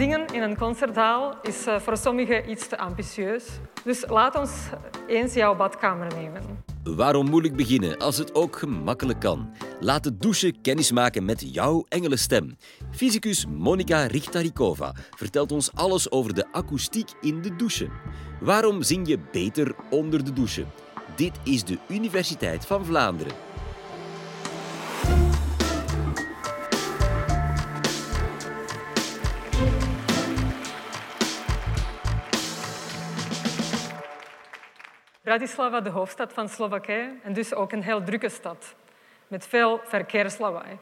Zingen in een concertzaal is eh, voor sommigen iets te ambitieus. Dus laat ons eens jouw badkamer nemen. Waarom moeilijk beginnen als het ook gemakkelijk kan? Laat de douche kennismaken met jouw engelenstem. Fysicus Monika Richtarikova vertelt ons alles over de akoestiek in de douche. Waarom zing je beter onder de douche? Dit is de Universiteit van Vlaanderen. Bratislava, de hoofdstad van Slowakije, en dus ook een heel drukke stad met veel verkeerslawaai.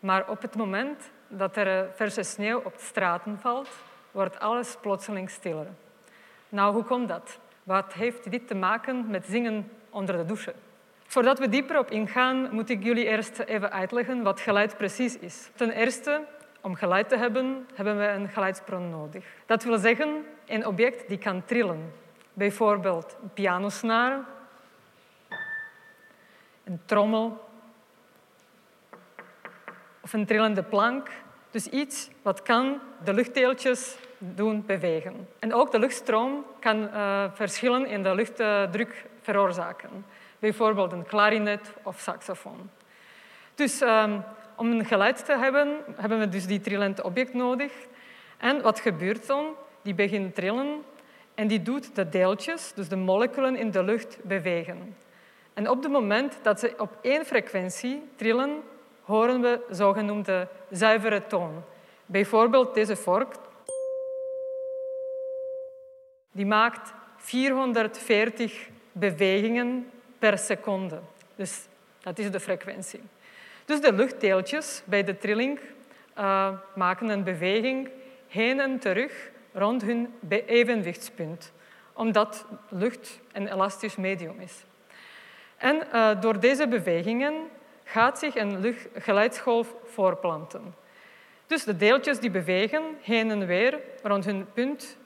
Maar op het moment dat er eh, verse sneeuw op de straten valt, wordt alles plotseling stiller. Nou, hoe komt dat? Wat heeft dit te maken met zingen onder de douche? Voordat we dieper op ingaan, moet ik jullie eerst even uitleggen wat geluid precies is. Ten eerste, om geluid te hebben, hebben we een geluidsbron nodig. Dat wil zeggen, een object die kan trillen. Bijvoorbeeld een pianosnaar, een trommel of een trillende plank. Dus iets wat kan de luchtdeeltjes doen bewegen. En ook de luchtstroom kan uh, verschillen in de luchtdruk veroorzaken. Bijvoorbeeld een klarinet of saxofoon. Dus um, om een geluid te hebben, hebben we dus die trillend object nodig. En wat gebeurt dan? Die begint trillen en die doet de deeltjes, dus de moleculen in de lucht, bewegen. En op het moment dat ze op één frequentie trillen, horen we zogenoemde zuivere toon. Bijvoorbeeld deze vork. Die maakt 440 bewegingen per seconde. Dus dat is de frequentie. Dus de luchtdeeltjes bij de trilling uh, maken een beweging heen en terug rond hun evenwichtspunt, omdat lucht een elastisch medium is. En uh, door deze bewegingen gaat zich een geluidsgolf voorplanten. Dus de deeltjes die bewegen heen en weer rond hun punt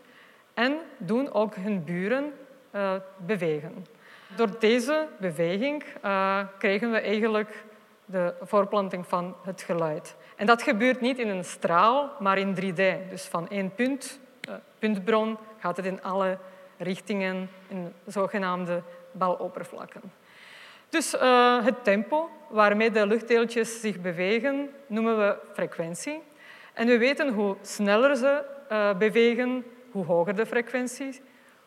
en doen ook hun buren uh, bewegen. Door deze beweging uh, krijgen we eigenlijk de voorplanting van het geluid. En dat gebeurt niet in een straal, maar in 3D. Dus van één punt, puntbron, gaat het in alle richtingen in zogenaamde baloppervlakken. Dus uh, het tempo waarmee de luchtdeeltjes zich bewegen noemen we frequentie. En we weten hoe sneller ze uh, bewegen, hoe hoger de frequenties.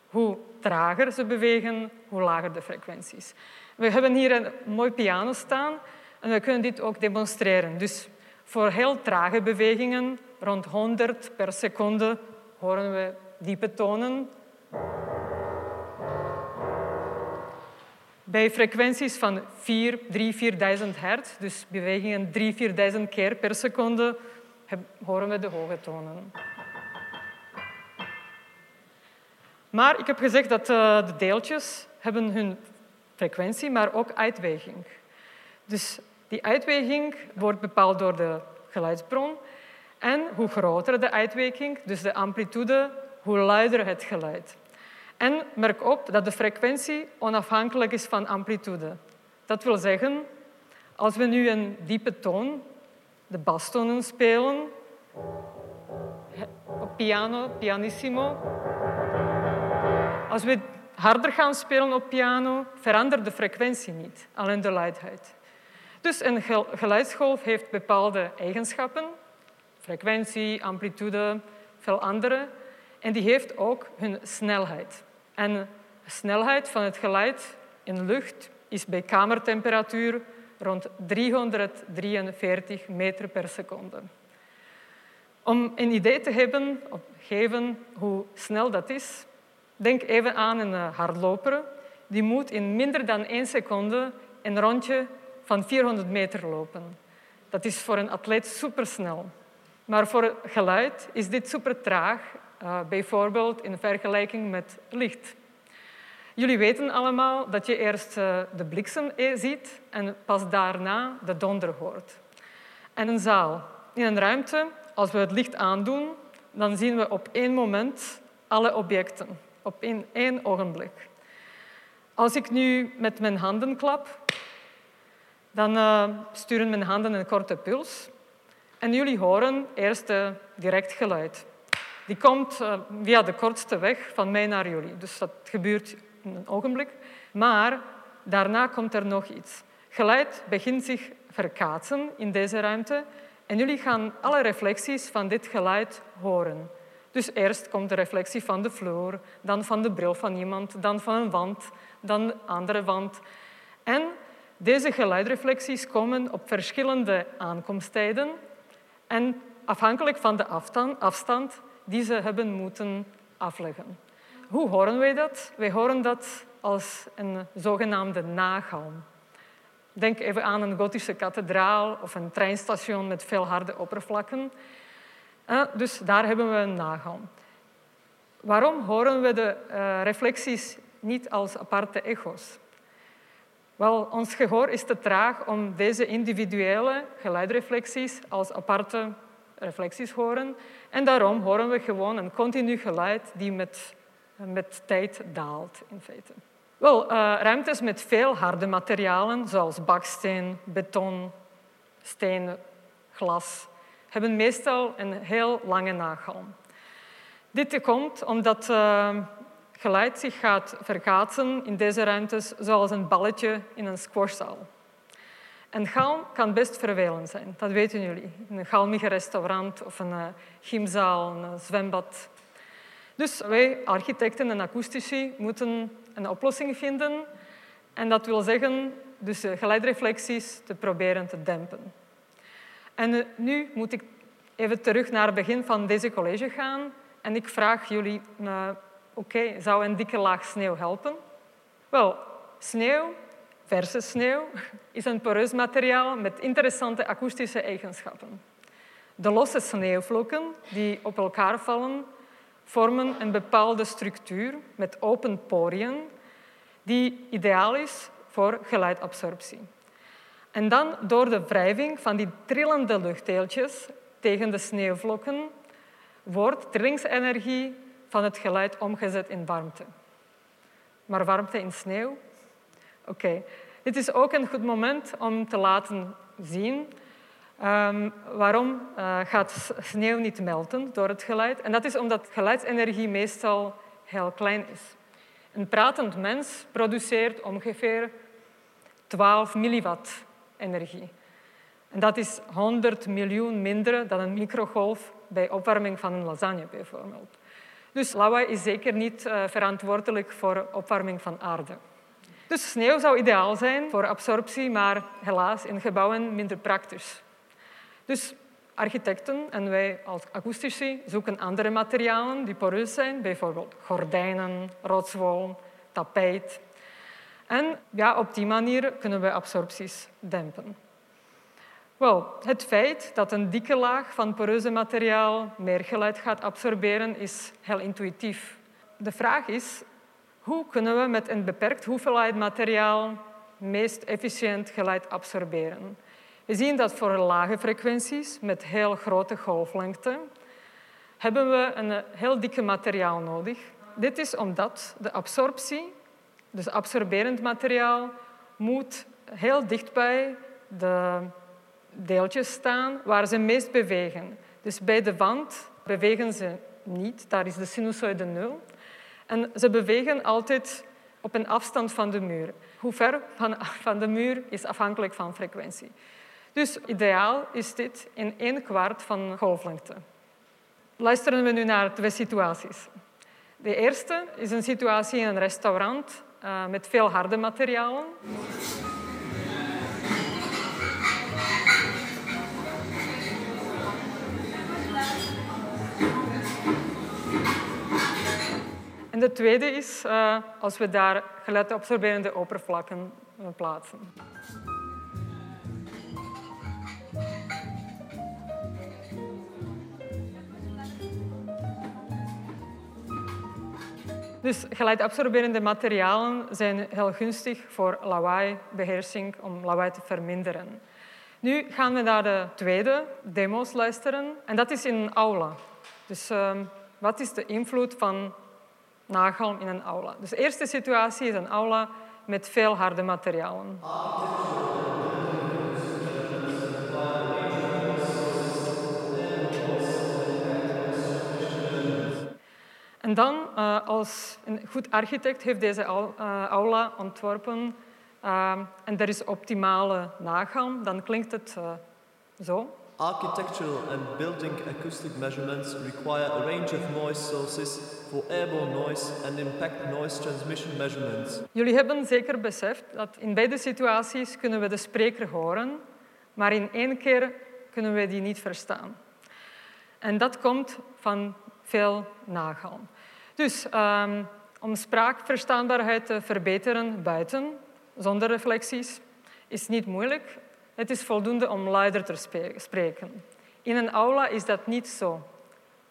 Hoe trager ze bewegen, hoe lager de frequenties. We hebben hier een mooi piano staan en we kunnen dit ook demonstreren. Dus voor heel trage bewegingen, rond 100 per seconde, horen we diepe tonen. Bij frequenties van 4, 3, 4000 hertz, dus bewegingen 3, 4000 keer per seconde, horen we de hoge tonen. Maar ik heb gezegd dat uh, de deeltjes hebben hun frequentie, maar ook uitweging. Dus die uitweging wordt bepaald door de geluidsbron. En hoe groter de uitweging, dus de amplitude, hoe luider het geluid. En merk op dat de frequentie onafhankelijk is van amplitude. Dat wil zeggen, als we nu een diepe toon, de bastonen spelen, op piano, pianissimo, als we harder gaan spelen op piano, verandert de frequentie niet, alleen de luidheid. Dus een geluidsgolf heeft bepaalde eigenschappen, frequentie, amplitude, veel andere. En die heeft ook hun snelheid. En de snelheid van het geluid in lucht is bij kamertemperatuur rond 343 meter per seconde. Om een idee te hebben, geven hoe snel dat is, denk even aan een eh, hardloper. Die moet in minder dan één seconde een rondje van 400 meter lopen. Dat is voor een atleet supersnel. Maar voor geluid is dit super traag, uh, bijvoorbeeld in vergelijking met licht. Jullie weten allemaal dat je eerst uh, de bliksem ziet en pas daarna de donder hoort. En een zaal. In een ruimte, als we het licht aandoen, dan zien we op één moment alle objecten, op één, één ogenblik. Als ik nu met mijn handen klap, dan sturen mijn handen een korte puls. En jullie horen eerst uh, direct geluid. Die komt uh, via de kortste weg van mij naar jullie. Dus dat gebeurt in een ogenblik. Maar daarna komt er nog iets. Geluid begint zich verkaatsen in deze ruimte en jullie gaan alle reflecties van dit geluid horen. Dus eerst komt de reflectie van de vloer, dan van de bril van iemand, dan van een wand, dan een andere wand. En deze geluidreflecties komen op verschillende aankomsttijden en afhankelijk van de afstand die ze hebben moeten afleggen. Hoe horen wij dat? Wij horen dat als een zogenaamde nagalm. Denk even aan een gotische kathedraal of een treinstation met veel harde oppervlakken. Eh, dus daar hebben we een nagalm. Waarom horen we de eh, reflecties niet als aparte echo's? Wel, ons gehoor is te traag om deze individuele geluidreflecties als aparte reflecties horen. En daarom horen we gewoon een continu geluid die met, met tijd daalt, in feite. Wel, uh, ruimtes met veel harde materialen, zoals baksteen, beton, steen, glas, hebben meestal een heel lange nagalm. Dit komt omdat uh, geluid zich gaat verkaatsen in deze ruimtes zoals een balletje in een squashzaal. Een galm kan best vervelend zijn, dat weten jullie. Een galmige restaurant of een uh, gymzaal, een zwembad. Dus wij, architecten en akoestici, moeten een oplossing vinden. En dat wil zeggen dus geluidreflecties te proberen te dempen. En eh, nu moet ik even terug naar het begin van deze college gaan. En ik vraag jullie, oké, zou een dikke laag sneeuw helpen? Wel, sneeuw, verse sneeuw, is een poreus materiaal met interessante akoestische eigenschappen. De losse sneeuwvlokken die op elkaar vallen, vormen een bepaalde structuur met open poriën die ideaal is voor geluidabsorptie. En dan door de wrijving van die trillende luchtdeeltjes tegen de sneeuwvlokken wordt trillingsenergie van het geluid omgezet in warmte. Maar warmte in sneeuw? Oké. Dit is ook een goed moment om te laten zien Um, waarom uh, gaat sneeuw niet melten door het geluid? En dat is omdat geluidsenergie meestal heel klein is. Een pratend mens produceert ongeveer 12 milliwatt energie. En dat is 100 miljoen minder dan een microgolf bij opwarming van een lasagne bijvoorbeeld. Dus lawaai is zeker niet uh, verantwoordelijk voor opwarming van aarde. Dus sneeuw zou ideaal zijn voor absorptie, maar helaas in gebouwen minder praktisch. Dus architecten en wij als akoestici zoeken andere materialen die poreus zijn, bijvoorbeeld gordijnen, rotswol, tapijt. En ja, op die manier kunnen we absorpties dempen. Wel, het feit dat een dikke laag van poreuze materiaal meer geluid gaat absorberen is heel intuïtief. De vraag is, hoe kunnen we met een beperkt hoeveelheid materiaal meest efficiënt geluid absorberen? We zien dat voor lage frequenties met heel grote golflengte hebben we een heel dikke materiaal nodig. Dit is omdat de absorptie, dus absorberend materiaal, moet heel dichtbij de deeltjes staan waar ze meest bewegen. Dus bij de wand bewegen ze niet, daar is de sinusoide nul. En ze bewegen altijd op een afstand van de muur. Hoe ver van, de muur is afhankelijk van frequentie. Dus ideaal is dit in één kwart van golflengte. Luisteren we nu naar twee situaties. De eerste is een situatie in een restaurant uh, met veel harde materialen. De tweede is uh, als we daar geluidabsorberende oppervlakken plaatsen. Dus geluidabsorberende materialen zijn heel gunstig voor lawaaibeheersing, om lawaai te verminderen. Nu gaan we naar de tweede demo's luisteren. En dat is in een aula. Dus uh, wat is de invloed van nagalm in een aula? Dus de eerste situatie is een aula met veel harde materialen. En dan, uh, als een goed architect heeft deze uh, aula ontworpen uh, en er is optimale nagaan, dan klinkt het zo. Architectural and building acoustic measurements require a range of noise sources for airborne noise and impact noise transmission measurements. Jullie hebben zeker beseft dat in beide situaties kunnen we de spreker horen, maar in één keer kunnen we die niet verstaan. En dat komt van veel nagaan. Dus um, om spraakverstaanbaarheid te verbeteren buiten, zonder reflecties, is niet moeilijk. Het is voldoende om luider te spreken. In een aula is dat niet zo.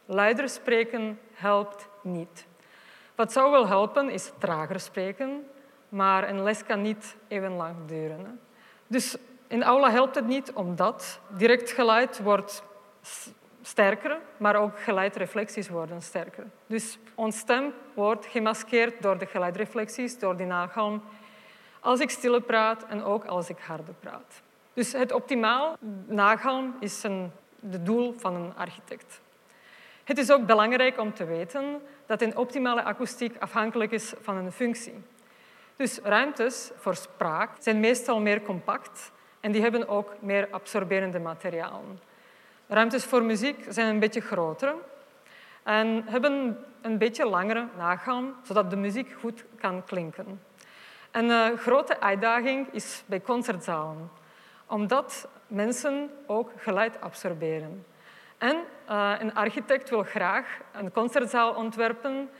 Luider spreken helpt niet. Wat zou wel helpen is trager spreken, maar een les kan niet even lang duren. Dus in aula helpt het niet omdat direct geluid wordt sterker, maar ook geluidreflecties worden sterker. Dus ons stem wordt gemaskeerd door de geluidreflecties, door die nagalm, als ik stille praat en ook als ik harder praat. Dus het optimaal nagalm is een, het doel van een architect. Het is ook belangrijk om te weten dat een optimale akoestiek afhankelijk is van een functie. Dus ruimtes voor spraak zijn meestal meer compact en die hebben ook meer absorberende materialen. Ruimtes voor muziek zijn een beetje groter en hebben een beetje langere nagaan, zodat de muziek goed kan klinken. Een uh, grote uitdaging is bij concertzalen, omdat mensen ook geluid absorberen. En uh, een architect wil graag een concertzaal ontwerpen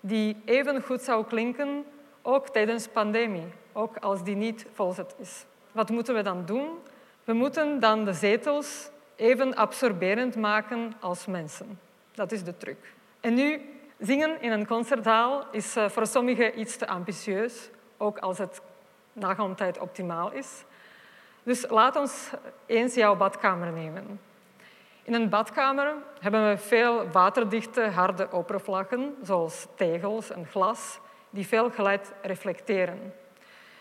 die even goed zou klinken, ook tijdens pandemie, ook als die niet volzet is. Wat moeten we dan doen? We moeten dan de zetels even absorberend maken als mensen. Dat is de truc. En nu, zingen in een concertzaal is eh, voor sommigen iets te ambitieus, ook als het nagamtijd optimaal is. Dus laat ons eens jouw badkamer nemen. In een badkamer hebben we veel waterdichte, harde oppervlakken, zoals tegels en glas, die veel geluid reflecteren.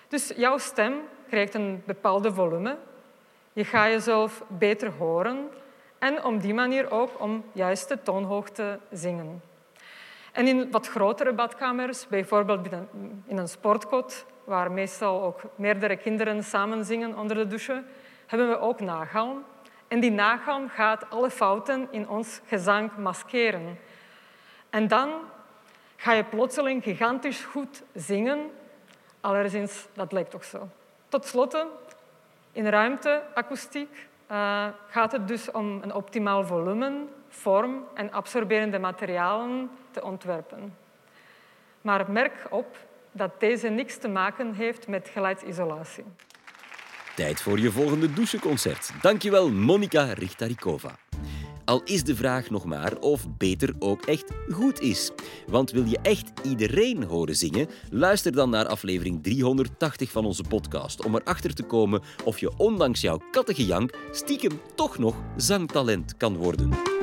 Dus jouw stem krijgt een bepaalde volume je gaat jezelf beter horen en op die manier ook om juiste toonhoogte zingen. En in wat grotere badkamers, bijvoorbeeld in een sportkot, waar meestal ook meerdere kinderen samen zingen onder de douche, hebben we ook nagalm. En die nagalm gaat alle fouten in ons gezang maskeren. En dan ga je plotseling gigantisch goed zingen. Allerzins, dat lijkt toch zo. Tot slot in ruimteakoestiek uh, gaat het dus om een optimaal volume, vorm en absorberende materialen te ontwerpen. Maar merk op dat deze niks te maken heeft met geluidsisolatie. Tijd voor je volgende doucheconcert. Dankjewel, Monika Richtarikova. Al is de vraag nog maar of beter ook echt goed is. Want wil je echt iedereen horen zingen? Luister dan naar aflevering 380 van onze podcast om erachter te komen of je ondanks jouw kattengejank stiekem toch nog zangtalent kan worden.